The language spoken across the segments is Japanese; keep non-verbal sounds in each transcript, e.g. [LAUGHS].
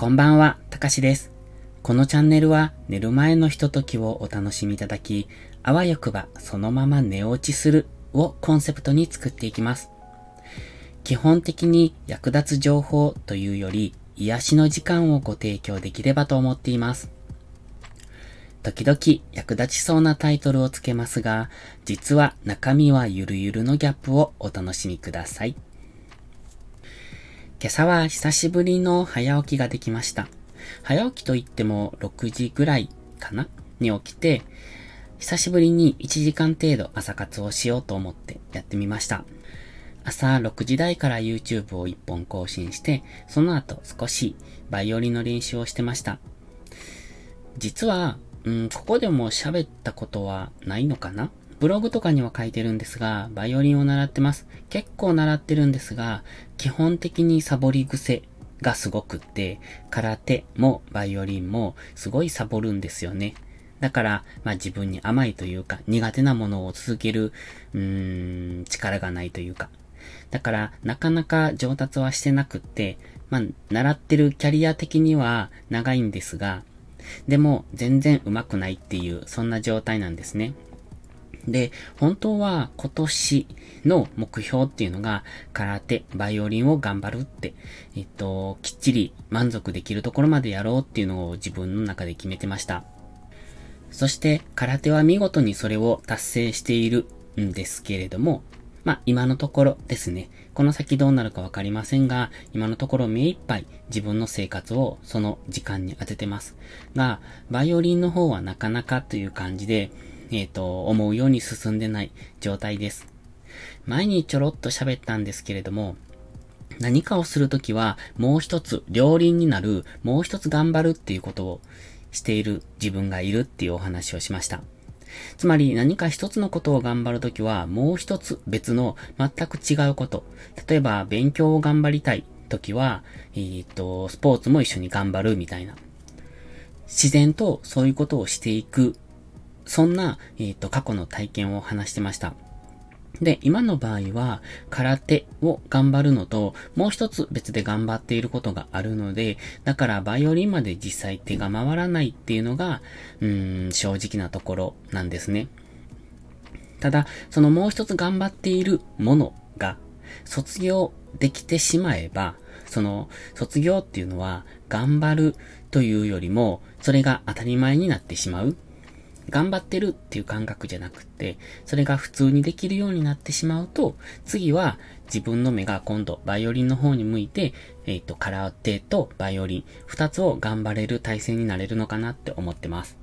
こんばんは、たかしです。このチャンネルは寝る前のひとときをお楽しみいただき、あわよくばそのまま寝落ちするをコンセプトに作っていきます。基本的に役立つ情報というより癒しの時間をご提供できればと思っています。時々役立ちそうなタイトルをつけますが、実は中身はゆるゆるのギャップをお楽しみください。今朝は久しぶりの早起きができました。早起きといっても6時ぐらいかな？に起きて、久しぶりに1時間程度朝活をしようと思ってやってみました。朝6時台から YouTube を1本更新して、その後少しバイオリンの練習をしてました。実はうん、ここでも喋ったことはないのかな？ブログとかには書いてるんですが、バイオリンを習ってます。結構習ってるんですが、基本的にサボり癖がすごくって、空手もバイオリンもすごいサボるんですよね。だから、まあ自分に甘いというか、苦手なものを続ける、うーん、力がないというか。だから、なかなか上達はしてなくって、まあ、習ってるキャリア的には長いんですが、でも、全然上手くないっていう、そんな状態なんですね。で、本当は今年の目標っていうのが、空手、バイオリンを頑張るって、えっと、きっちり満足できるところまでやろうっていうのを自分の中で決めてました。そして、空手は見事にそれを達成しているんですけれども、まあ、今のところですね。この先どうなるかわかりませんが、今のところ目いっぱい自分の生活をその時間に当ててます。が、バイオリンの方はなかなかという感じで、えっ、ー、と、思うように進んでない状態です。前にちょろっと喋ったんですけれども、何かをするときは、もう一つ、両輪になる、もう一つ頑張るっていうことをしている自分がいるっていうお話をしました。つまり何か一つのことを頑張るときは、もう一つ別の全く違うこと。例えば、勉強を頑張りたいときは、えー、っと、スポーツも一緒に頑張るみたいな。自然とそういうことをしていく。そんな、えー、と、過去の体験を話してました。で、今の場合は、空手を頑張るのと、もう一つ別で頑張っていることがあるので、だからバイオリンまで実際手が回らないっていうのが、うーん、正直なところなんですね。ただ、そのもう一つ頑張っているものが、卒業できてしまえば、その、卒業っていうのは、頑張るというよりも、それが当たり前になってしまう頑張ってるっていう感覚じゃなくて、それが普通にできるようになってしまうと、次は自分の目が今度バイオリンの方に向いて、えっ、ー、と、空手とバイオリン、二つを頑張れる体制になれるのかなって思ってます。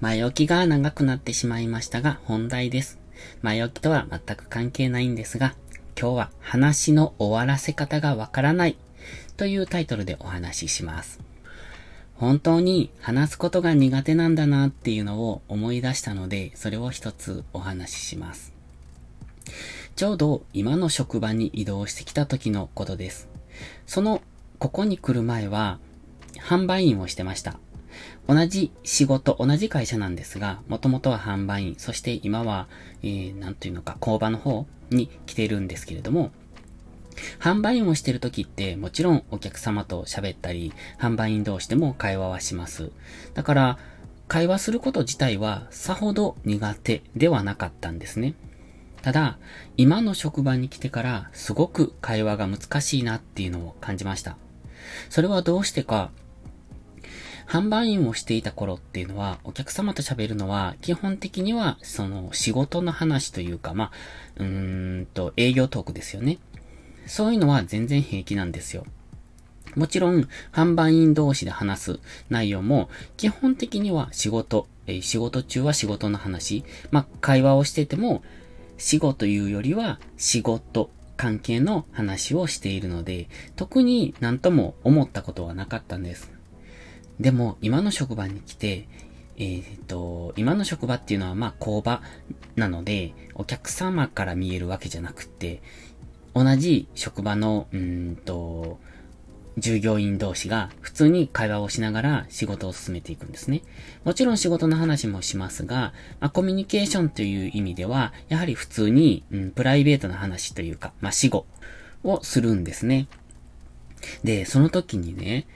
前置きが長くなってしまいましたが、本題です。前置きとは全く関係ないんですが、今日は話の終わらせ方がわからないというタイトルでお話しします。本当に話すことが苦手なんだなっていうのを思い出したので、それを一つお話しします。ちょうど今の職場に移動してきた時のことです。その、ここに来る前は、販売員をしてました。同じ仕事、同じ会社なんですが、もともとは販売員、そして今は、えー、なんというのか、工場の方に来ているんですけれども、販売員をしてる時ってもちろんお客様と喋ったり、販売員同士でも会話はします。だから、会話すること自体はさほど苦手ではなかったんですね。ただ、今の職場に来てからすごく会話が難しいなっていうのを感じました。それはどうしてか、販売員をしていた頃っていうのは、お客様と喋るのは、基本的には、その、仕事の話というか、まあ、うーんと、営業トークですよね。そういうのは全然平気なんですよ。もちろん、販売員同士で話す内容も、基本的には仕事、えー、仕事中は仕事の話、まあ、会話をしてても、死後というよりは仕事関係の話をしているので、特になんとも思ったことはなかったんです。でも、今の職場に来て、えっ、と、今の職場っていうのはま工場なので、お客様から見えるわけじゃなくて、同じ職場の、うんと、従業員同士が普通に会話をしながら仕事を進めていくんですね。もちろん仕事の話もしますが、まあ、コミュニケーションという意味では、やはり普通に、うん、プライベートな話というか、まあ、死後をするんですね。で、その時にね、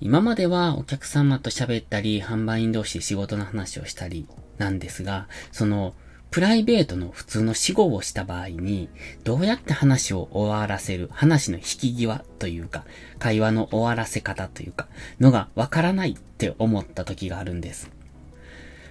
今まではお客様と喋ったり、販売員同士で仕事の話をしたりなんですが、その、プライベートの普通の死後をした場合に、どうやって話を終わらせる、話の引き際というか、会話の終わらせ方というか、のがわからないって思った時があるんです。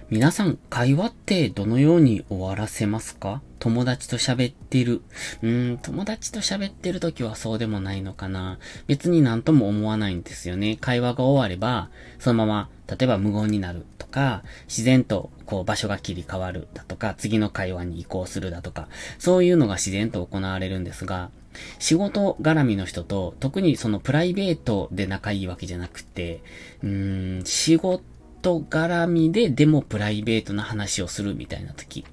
皆さん、会話ってどのように終わらせますか？友達と喋ってる。うーん、友達と喋ってる時はそうでもないのかな。別になんとも思わないんですよね。会話が終われば、そのまま、例えば無言になるとか、自然とこう場所が切り替わるだとか、次の会話に移行するだとか、そういうのが自然と行われるんですが、仕事絡みの人と、特にそのプライベートで仲いいわけじゃなくて、うーん、仕事絡みででもプライベートな話をするみたいな時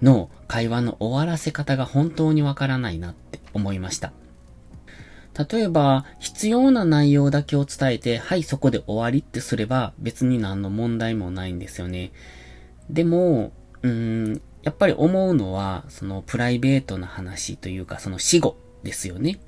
の会話の終わらせ方が本当にわからないなって思いました。例えば、必要な内容だけを伝えて、はい、そこで終わりってすれば、別に何の問題もないんですよね。でも、うーん、やっぱり思うのは、そのプライベートな話というか、その死後ですよね。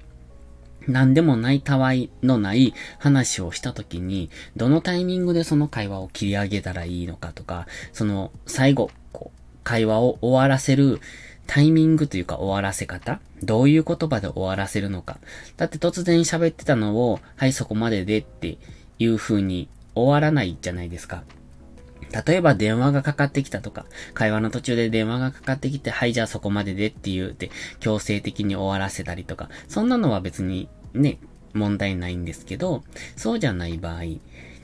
何でもないたわいのない話をしたときに、どのタイミングでその会話を切り上げたらいいのかとか、その最後、こう、会話を終わらせるタイミングというか終わらせ方どういう言葉で終わらせるのか。だって突然喋ってたのを、はいそこまででっていう風に終わらないじゃないですか。例えば電話がかかってきたとか、会話の途中で電話がかかってきて、はいじゃあそこまででって言うて、強制的に終わらせたりとか、そんなのは別にね、問題ないんですけど、そうじゃない場合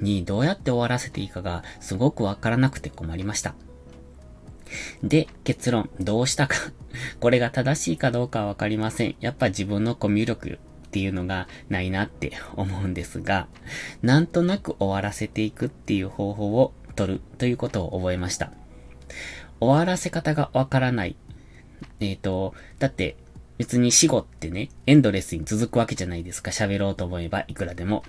にどうやって終わらせていいかがすごくわからなくて困りました。で、結論、どうしたか [LAUGHS] これが正しいかどうかはわかりません。やっぱ自分のコミュ力っていうのがないなって思うんですが、なんとなく終わらせていくっていう方法を取るということを覚えました。終わらせ方がわからない。えっ、ー、と、だって別に死後ってね、エンドレスに続くわけじゃないですか。喋ろうと思えばいくらでも。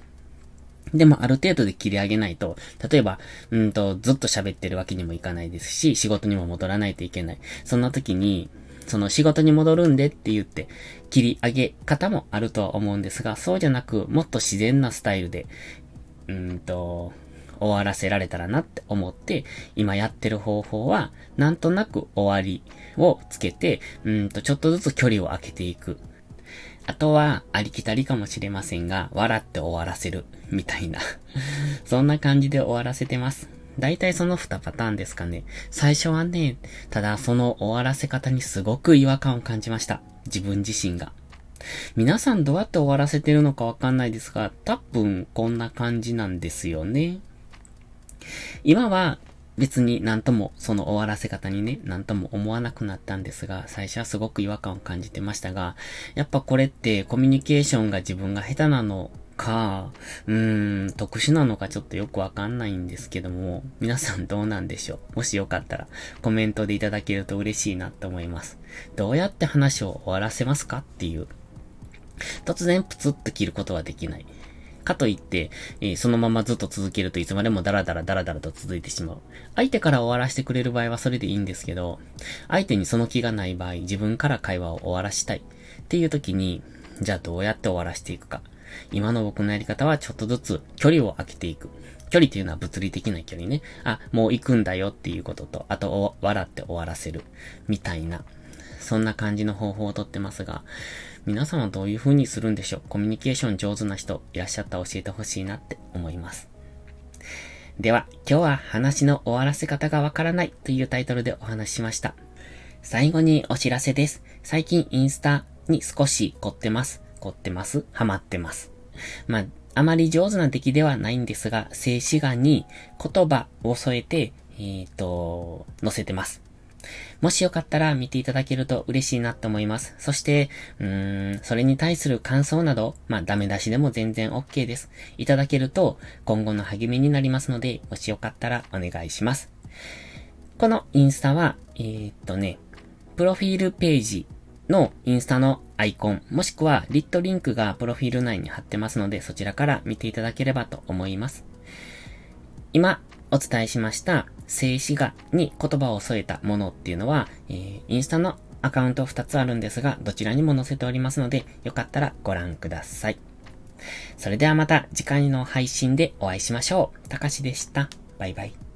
でもある程度で切り上げないと、例えば、うんと、ずっと喋ってるわけにもいかないですし、仕事にも戻らないといけない。そんな時に、その仕事に戻るんでって言って、切り上げ方もあるとは思うんですが、そうじゃなく、もっと自然なスタイルで、うんと、終わらせられたらなって思って、今やってる方法は、なんとなく終わりをつけて、うんと、ちょっとずつ距離を空けていく。あとは、ありきたりかもしれませんが、笑って終わらせる、みたいな [LAUGHS] そんな感じで終わらせてます。大体その2パターンですかね。最初はね、ただその終わらせ方にすごく違和感を感じました。自分自身が。皆さんどうやって終わらせてるのかわかんないですが、多分こんな感じなんですよね。今は別になんとも、その終わらせ方にね、なんとも思わなくなったんですが、最初はすごく違和感を感じてましたが、やっぱこれってコミュニケーションが自分が下手なのか、うーん、特殊なのかちょっとよくわかんないんですけども、皆さんどうなんでしょう？もしよかったらコメントでいただけると嬉しいなと思います。どうやって話を終わらせますかっていう。突然プツッと切ることはできない。かといって、えー、そのままずっと続けるといつまでもダラダラダラダラと続いてしまう。相手から終わらせてくれる場合はそれでいいんですけど、相手にその気がない場合、自分から会話を終わらしたいっていう時に、じゃあどうやって終わらせていくか。今の僕のやり方はちょっとずつ距離を空けていく。距離っていうのは物理的な距離ね。あ、もう行くんだよっていうことと、あと、笑って終わらせる。みたいな。そんな感じの方法をとってますが、皆さんはどういう風にするんでしょう？コミュニケーション上手な人いらっしゃったら教えてほしいなって思います。では、今日は話の終わらせ方がわからないというタイトルでお話ししました。最後にお知らせです。最近インスタに少し凝ってます。凝ってます？ハマってます。まあ、あまり上手な出来ではないんですが、静止画に言葉を添えて、えっ、ー、と、載せてます。もしよかったら見ていただけると嬉しいなと思います。そして、うーん、それに対する感想など、まあ、ダメ出しでも全然 OK です。いただけると今後の励みになりますので、もしよかったらお願いします。このインスタは、えー、っとね、プロフィールページのインスタのアイコン、もしくはリットリンクがプロフィール内に貼ってますので、そちらから見ていただければと思います。今、お伝えしました静止画に言葉を添えたものっていうのは、えー、インスタのアカウント2つあるんですが、どちらにも載せておりますので、よかったらご覧ください。それではまた次回の配信でお会いしましょう。たかしでした。バイバイ。